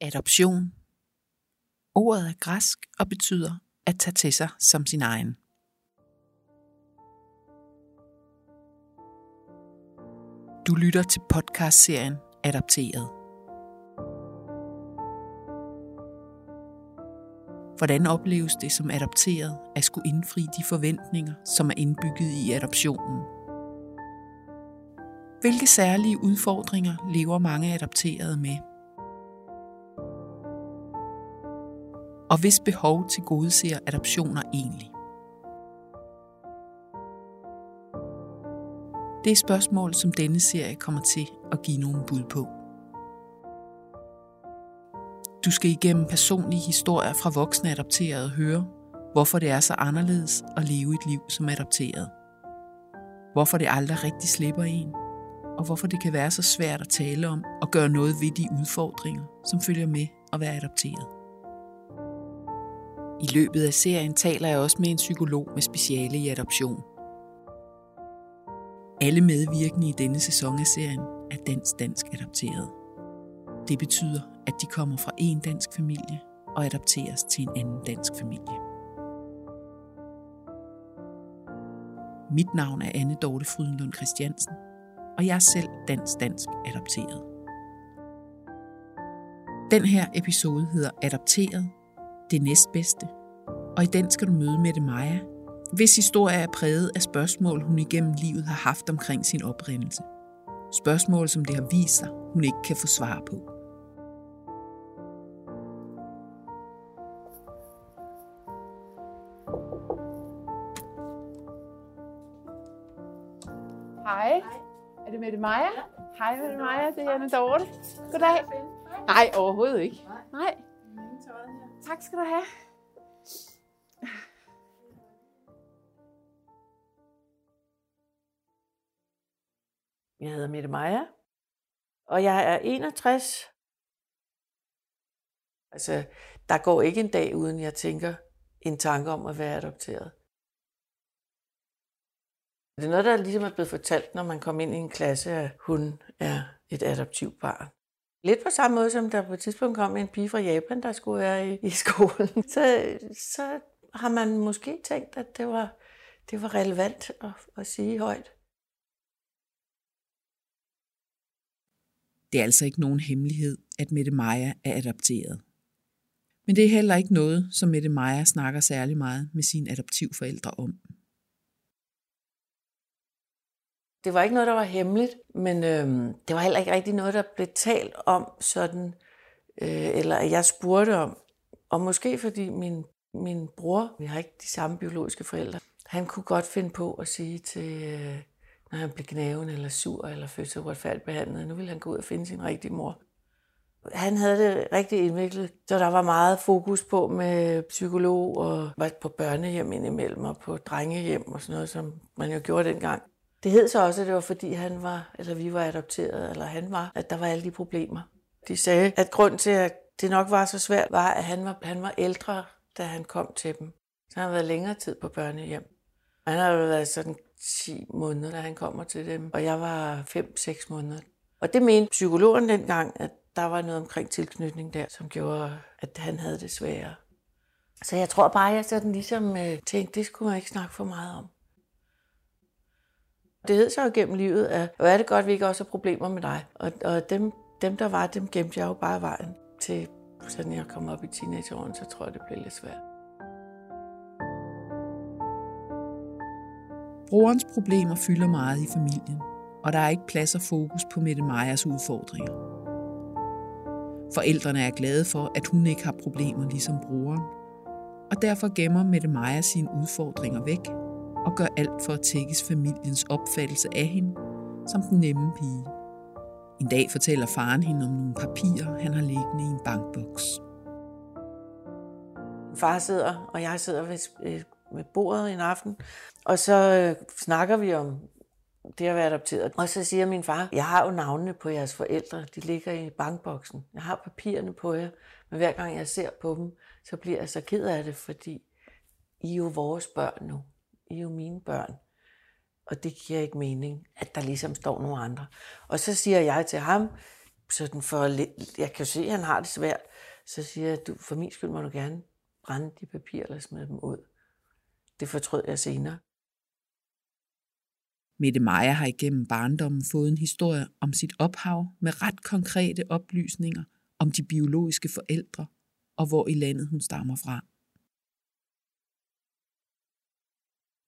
Adoption. Ordet er græsk og betyder at tage til sig som sin egen. Du lytter til podcastserien Adopteret. Hvordan opleves det som adopteret at skulle indfri de forventninger, som er indbygget i adoptionen? Hvilke særlige udfordringer lever mange adopterede med? Og hvis behov til gode ser adoptioner egentlig? Det er spørgsmål, som denne serie kommer til at give nogle bud på. Du skal igennem personlige historier fra voksne adopterede høre, hvorfor det er så anderledes at leve et liv som adopteret. Hvorfor det aldrig rigtig slipper en, og hvorfor det kan være så svært at tale om og gøre noget ved de udfordringer, som følger med at være adopteret. I løbet af serien taler jeg også med en psykolog med speciale i adoption. Alle medvirkende i denne sæson af serien er dansk-dansk adopteret. Det betyder, at de kommer fra en dansk familie og adopteres til en anden dansk familie. Mit navn er Anne Dorte Frydenlund Christiansen, og jeg er selv dansk-dansk adopteret. Den her episode hedder Adopteret, det næstbedste, og i den skal du møde Mette Maja, hvis historie er præget af spørgsmål, hun igennem livet har haft omkring sin oprindelse. Spørgsmål, som det har vist sig, hun ikke kan få svar på. Hej. Er det Mette Maja? Ja. Hej Mette Maja, det er Anne Dorte. Goddag. Nej, overhovedet ikke. Nej. Tak skal du have. Jeg hedder Mette Maja, og jeg er 61. Altså, der går ikke en dag, uden jeg tænker en tanke om at være adopteret. Det er noget, der ligesom er blevet fortalt, når man kommer ind i en klasse, at hun er et adoptivt barn. Lidt på samme måde, som der på et tidspunkt kom en pige fra Japan, der skulle være i, i skolen. Så, så har man måske tænkt, at det var, det var relevant at, at sige højt. Det er altså ikke nogen hemmelighed, at Mette Maja er adopteret. Men det er heller ikke noget, som Mette Maja snakker særlig meget med sine adoptivforældre om. Det var ikke noget, der var hemmeligt, men øh, det var heller ikke rigtig noget, der blev talt om sådan, øh, eller jeg spurgte om. Og måske fordi min, min bror, vi har ikke de samme biologiske forældre, han kunne godt finde på at sige til, øh, når han blev gnaven eller sur eller følte sig uretfærdigt behandlet, nu ville han gå ud og finde sin rigtige mor. Han havde det rigtig indviklet, så der var meget fokus på med psykolog og var på børnehjem indimellem og på drengehjem og sådan noget, som man jo gjorde dengang. Det hed så også, at det var fordi han var, eller vi var adopteret, eller han var, at der var alle de problemer. De sagde, at grund til, at det nok var så svært, var, at han var, han var ældre, da han kom til dem. Så han har været længere tid på børnehjem. Han har været sådan 10 måneder, da han kommer til dem, og jeg var 5-6 måneder. Og det mente psykologen dengang, at der var noget omkring tilknytning der, som gjorde, at han havde det sværere. Så jeg tror bare, at jeg sådan ligesom øh, tænkte, det skulle man ikke snakke for meget om. Det hed så jo gennem livet, at hvor er det godt, at vi ikke også har problemer med dig. Og, og dem, dem, der var, dem gemte jeg jo bare vejen til, sådan jeg kom op i teenageårene, så tror jeg, det blev lidt svært. Brorens problemer fylder meget i familien, og der er ikke plads og fokus på Mette Majas udfordringer. Forældrene er glade for, at hun ikke har problemer ligesom broren, og derfor gemmer Mette Maja sine udfordringer væk og gør alt for at tækkes familiens opfattelse af hende som den nemme pige. En dag fortæller faren hende om nogle papirer, han har liggende i en bankboks. Far sidder, og jeg sidder ved, øh, ved bordet en aften, og så øh, snakker vi om det at være adopteret. Og så siger min far, jeg har jo navnene på jeres forældre, de ligger i bankboksen. Jeg har papirerne på jer, men hver gang jeg ser på dem, så bliver jeg så ked af det, fordi I er jo vores børn nu. I er jo mine børn. Og det giver ikke mening, at der ligesom står nogle andre. Og så siger jeg til ham, sådan for, jeg kan se, at han har det svært, så siger jeg, du, for min skyld må du gerne brænde de papirer eller smide dem ud. Det fortrød jeg senere. Mette Maja har igennem barndommen fået en historie om sit ophav med ret konkrete oplysninger om de biologiske forældre og hvor i landet hun stammer fra.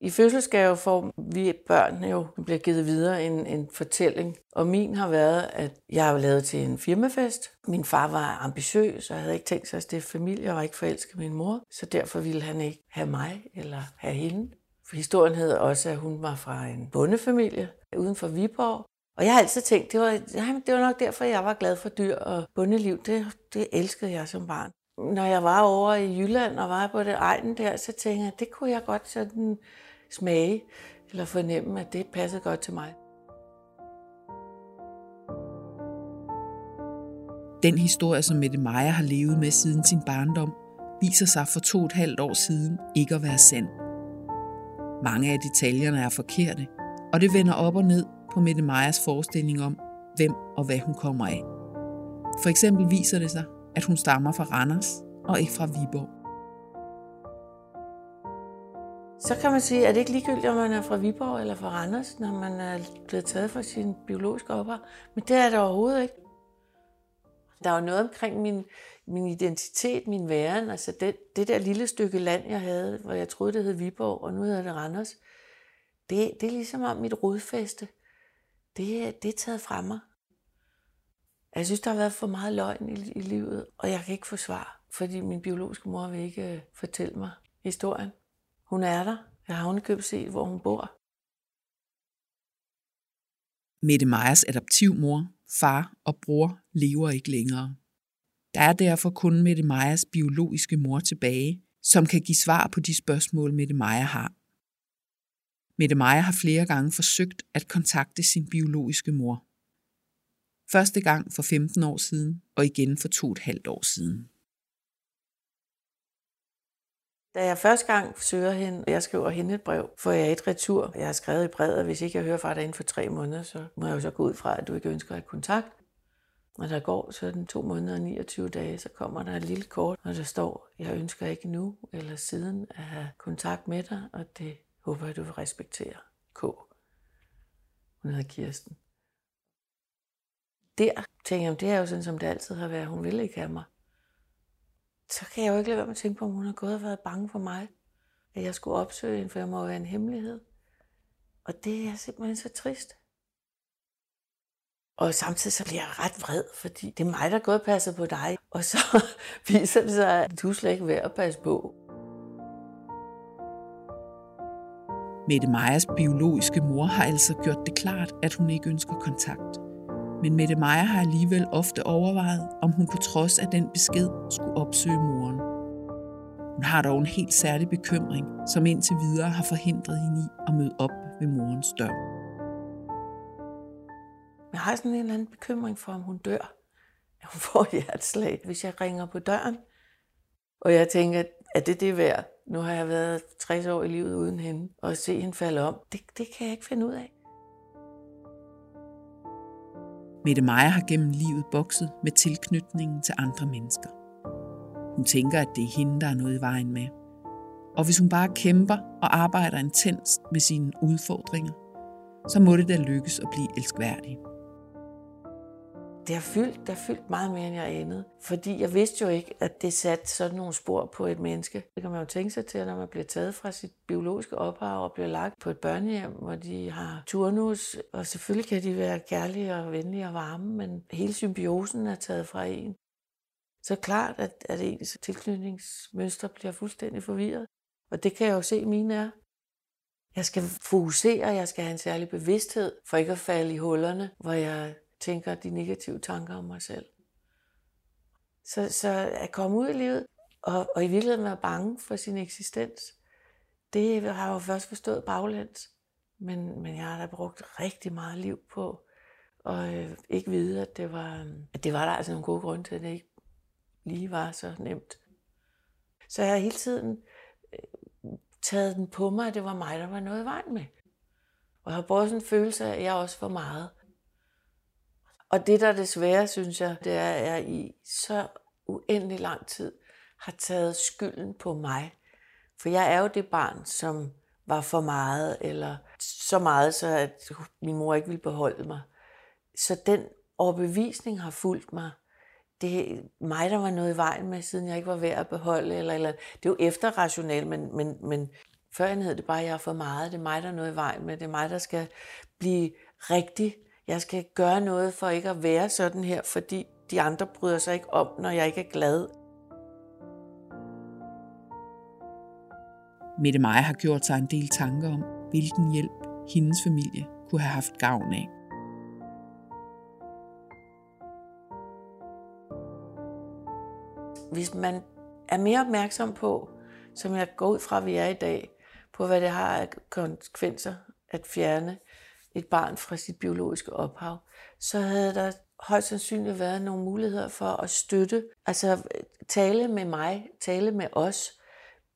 I fødselsgave får vi børn jo bliver givet videre en, en fortælling. Og min har været, at jeg har lavet til en firmafest. Min far var ambitiøs og havde ikke tænkt sig at stifte familie og var ikke forelsket min mor. Så derfor ville han ikke have mig eller have hende. For historien hed også, at hun var fra en bondefamilie uden for Viborg. Og jeg har altid tænkt, det var, jamen, det var nok derfor, jeg var glad for dyr og bondeliv. Det, det elskede jeg som barn. Når jeg var over i Jylland og var på det egen der, så tænkte jeg, det kunne jeg godt sådan smage eller fornemme, at det passede godt til mig. Den historie, som Mette Meier har levet med siden sin barndom, viser sig for to og et halvt år siden ikke at være sand. Mange af detaljerne er forkerte, og det vender op og ned på Mette Meyers forestilling om, hvem og hvad hun kommer af. For eksempel viser det sig, at hun stammer fra Randers og ikke fra Viborg. Så kan man sige, at det ikke ligegyldigt, om man er fra Viborg eller fra Randers, når man er blevet taget fra sin biologiske ophav. Men det er det overhovedet ikke. Der er jo noget omkring min, min identitet, min væren, altså det, det der lille stykke land, jeg havde, hvor jeg troede, det hed Viborg, og nu hedder det Randers. Det, det er ligesom om mit rodfæste. Det, det er taget fra mig. Jeg synes, der har været for meget løgn i, i livet, og jeg kan ikke få svar, fordi min biologiske mor vil ikke øh, fortælle mig historien. Hun er der. Jeg har ovenikøbet set, hvor hun bor. Mette Meyers adoptivmor, far og bror lever ikke længere. Der er derfor kun Mette Meyers biologiske mor tilbage, som kan give svar på de spørgsmål, Mette Meyer har. Mette Meyer har flere gange forsøgt at kontakte sin biologiske mor. Første gang for 15 år siden, og igen for to og et halvt år siden. Da jeg første gang søger hende, og jeg skriver hende et brev, får jeg et retur. Jeg har skrevet i brevet, at hvis ikke jeg hører fra dig inden for tre måneder, så må jeg jo så gå ud fra, at du ikke ønsker at kontakt. Og der går sådan to måneder og 29 dage, så kommer der et lille kort, og der står, jeg ønsker ikke nu eller siden at have kontakt med dig, og det håber jeg, du vil respektere. K. Hun hedder Kirsten. Der tænker jeg, det er jo sådan, som det altid har været. Hun vil ikke have mig så kan jeg jo ikke lade være med at tænke på, om hun har gået og været bange for mig. At jeg skulle opsøge hende, for jeg må være en hemmelighed. Og det er simpelthen så trist. Og samtidig så bliver jeg ret vred, fordi det er mig, der går gået og passer på dig. Og så viser det sig, at du slet ikke er værd at passe på. Mette Meyers biologiske mor har altså gjort det klart, at hun ikke ønsker kontakt men Mette Meier har alligevel ofte overvejet, om hun på trods af den besked skulle opsøge moren. Hun har dog en helt særlig bekymring, som indtil videre har forhindret hende i at møde op ved morens dør. Jeg har sådan en eller anden bekymring for, om hun dør. At hun får hjerteslag, hvis jeg ringer på døren. Og jeg tænker, er det det værd? Nu har jeg været 60 år i livet uden hende, og at se hende falde om, det, det kan jeg ikke finde ud af. Mette Meier har gennem livet bokset med tilknytningen til andre mennesker. Hun tænker, at det er hende, der er noget i vejen med. Og hvis hun bare kæmper og arbejder intenst med sine udfordringer, så må det da lykkes at blive elskværdig det har fyldt, det har fyldt meget mere, end jeg anede. Fordi jeg vidste jo ikke, at det satte sådan nogle spor på et menneske. Det kan man jo tænke sig til, når man bliver taget fra sit biologiske ophav og bliver lagt på et børnehjem, hvor de har turnus. Og selvfølgelig kan de være kærlige og venlige og varme, men hele symbiosen er taget fra en. Så klart, at, at ens tilknytningsmønster bliver fuldstændig forvirret. Og det kan jeg jo se, mine er. Jeg skal fokusere, jeg skal have en særlig bevidsthed, for ikke at falde i hullerne, hvor jeg tænker de negative tanker om mig selv. Så, så at komme ud i livet, og, og i virkeligheden være bange for sin eksistens, det har jeg jo først forstået baglæns. Men, men jeg har da brugt rigtig meget liv på at øh, ikke vide, at det var, øh, at det var der altså nogle gode grunde til, at det ikke lige var så nemt. Så jeg har hele tiden øh, taget den på mig, at det var mig, der var noget i vejen med. Og jeg har både sådan en følelse af, at jeg også var meget. Og det, der desværre, synes jeg, det er, at jeg i så uendelig lang tid har taget skylden på mig. For jeg er jo det barn, som var for meget, eller så meget, så at uh, min mor ikke ville beholde mig. Så den overbevisning har fulgt mig. Det er mig, der var noget i vejen med, siden jeg ikke var værd at beholde. Eller, eller. Det er jo efterrationelt, men, men, men før hed det bare, at jeg er for meget. Det er mig, der er noget i vejen med. Det er mig, der skal blive rigtig. Jeg skal gøre noget for ikke at være sådan her, fordi de andre bryder sig ikke om, når jeg ikke er glad. Mette Maja har gjort sig en del tanker om, hvilken hjælp hendes familie kunne have haft gavn af. Hvis man er mere opmærksom på, som jeg går ud fra, at vi er i dag, på hvad det har af konsekvenser at fjerne et barn fra sit biologiske ophav, så havde der højst sandsynligt været nogle muligheder for at støtte, altså tale med mig, tale med os,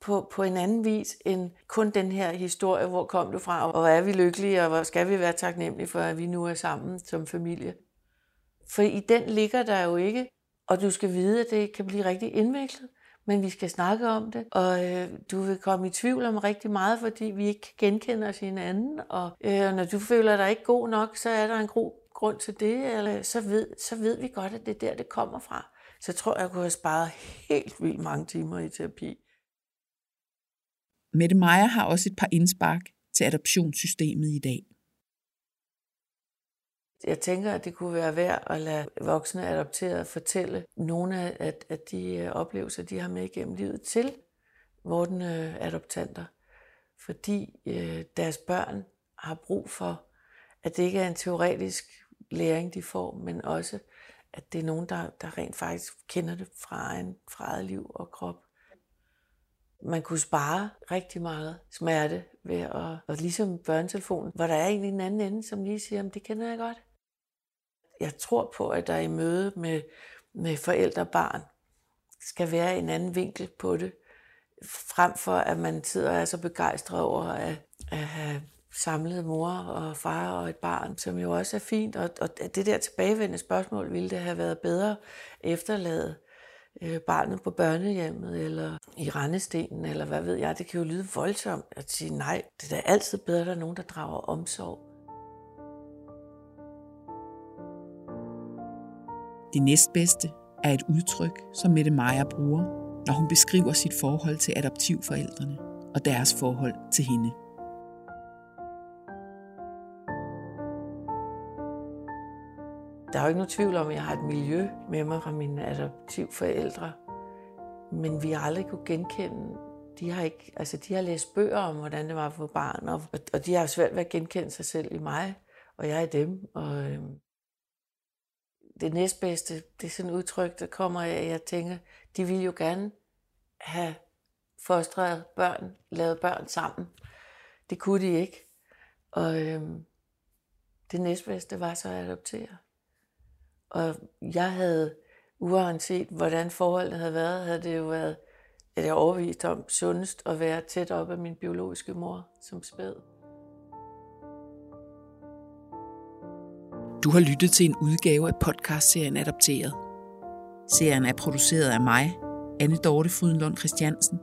på, på en anden vis end kun den her historie, hvor kom du fra, og hvor er vi lykkelige, og hvor skal vi være taknemmelige for, at vi nu er sammen som familie. For i den ligger der jo ikke, og du skal vide, at det kan blive rigtig indviklet, men vi skal snakke om det, og øh, du vil komme i tvivl om rigtig meget, fordi vi ikke kan genkende os hinanden, og øh, når du føler dig ikke god nok, så er der en god grund til det, eller så ved, så ved vi godt, at det er der, det kommer fra. Så jeg tror, jeg kunne have sparet helt vildt mange timer i terapi. Mette Meier har også et par indspark til adoptionssystemet i dag. Jeg tænker, at det kunne være værd at lade voksne adopterede fortælle nogle af, af de øh, oplevelser, de har med igennem livet til vortende øh, adoptanter. Fordi øh, deres børn har brug for, at det ikke er en teoretisk læring, de får, men også, at det er nogen, der, der rent faktisk kender det fra, en, fra eget liv og krop man kunne spare rigtig meget smerte ved at, og ligesom børnetelefonen, hvor der er en i den anden ende, som lige siger, det kender jeg godt. Jeg tror på, at der i møde med, med forældre og barn skal være en anden vinkel på det, frem for at man sidder og er så begejstret over at, at have samlet mor og far og et barn, som jo også er fint. Og, og det der tilbagevendende spørgsmål, ville det have været bedre efterladet øh, barnet på børnehjemmet, eller i rendestenen, eller hvad ved jeg. Det kan jo lyde voldsomt at sige nej. Det er da altid bedre, at der er nogen, der drager omsorg. Det næstbedste er et udtryk, som Mette Meier bruger, når hun beskriver sit forhold til adoptivforældrene og deres forhold til hende. Der er jo ikke nogen tvivl om, at jeg har et miljø med mig fra mine adoptivforældre. Men vi har aldrig kunne genkende de har ikke, altså de har læst bøger om, hvordan det var for barn, og, og de har svært ved at genkende sig selv i mig, og jeg i dem. Og øhm, det næstbedste, det er sådan et udtryk, der kommer af, at jeg tænker, de ville jo gerne have fostret børn, lavet børn sammen. Det kunne de ikke. Og øhm, det næstbedste var så at adoptere. Og jeg havde, uanset hvordan forholdet havde været, havde det jo været, at jeg overvist om sundest at være tæt op af min biologiske mor som spæd. Du har lyttet til en udgave af podcastserien Adopteret. Serien er produceret af mig, Anne Dorte Frydenlund Christiansen.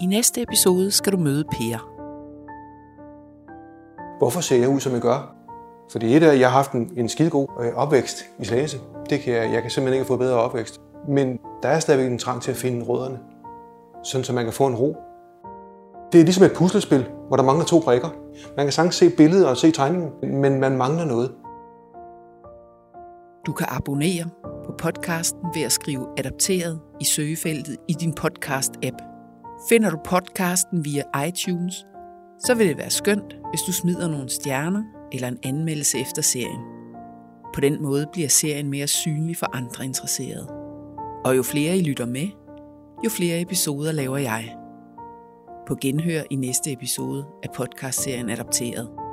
I næste episode skal du møde Per. Hvorfor ser jeg ud, som jeg gør? Fordi et af, jeg har haft en, en skidegod øh, opvækst i Slagelse. Det kan jeg, jeg kan simpelthen ikke få bedre opvækst. Men der er stadigvæk en trang til at finde rødderne, sådan så man kan få en ro. Det er ligesom et puslespil, hvor der mangler to brikker. Man kan sagtens se billedet og se tegningen, men man mangler noget. Du kan abonnere på podcasten ved at skrive adapteret i søgefeltet i din podcast-app. Finder du podcasten via iTunes, så vil det være skønt, hvis du smider nogle stjerner eller en anmeldelse efter serien. På den måde bliver serien mere synlig for andre interesserede. Og jo flere I lytter med, jo flere episoder laver jeg. På genhør i næste episode af podcastserien Adopteret.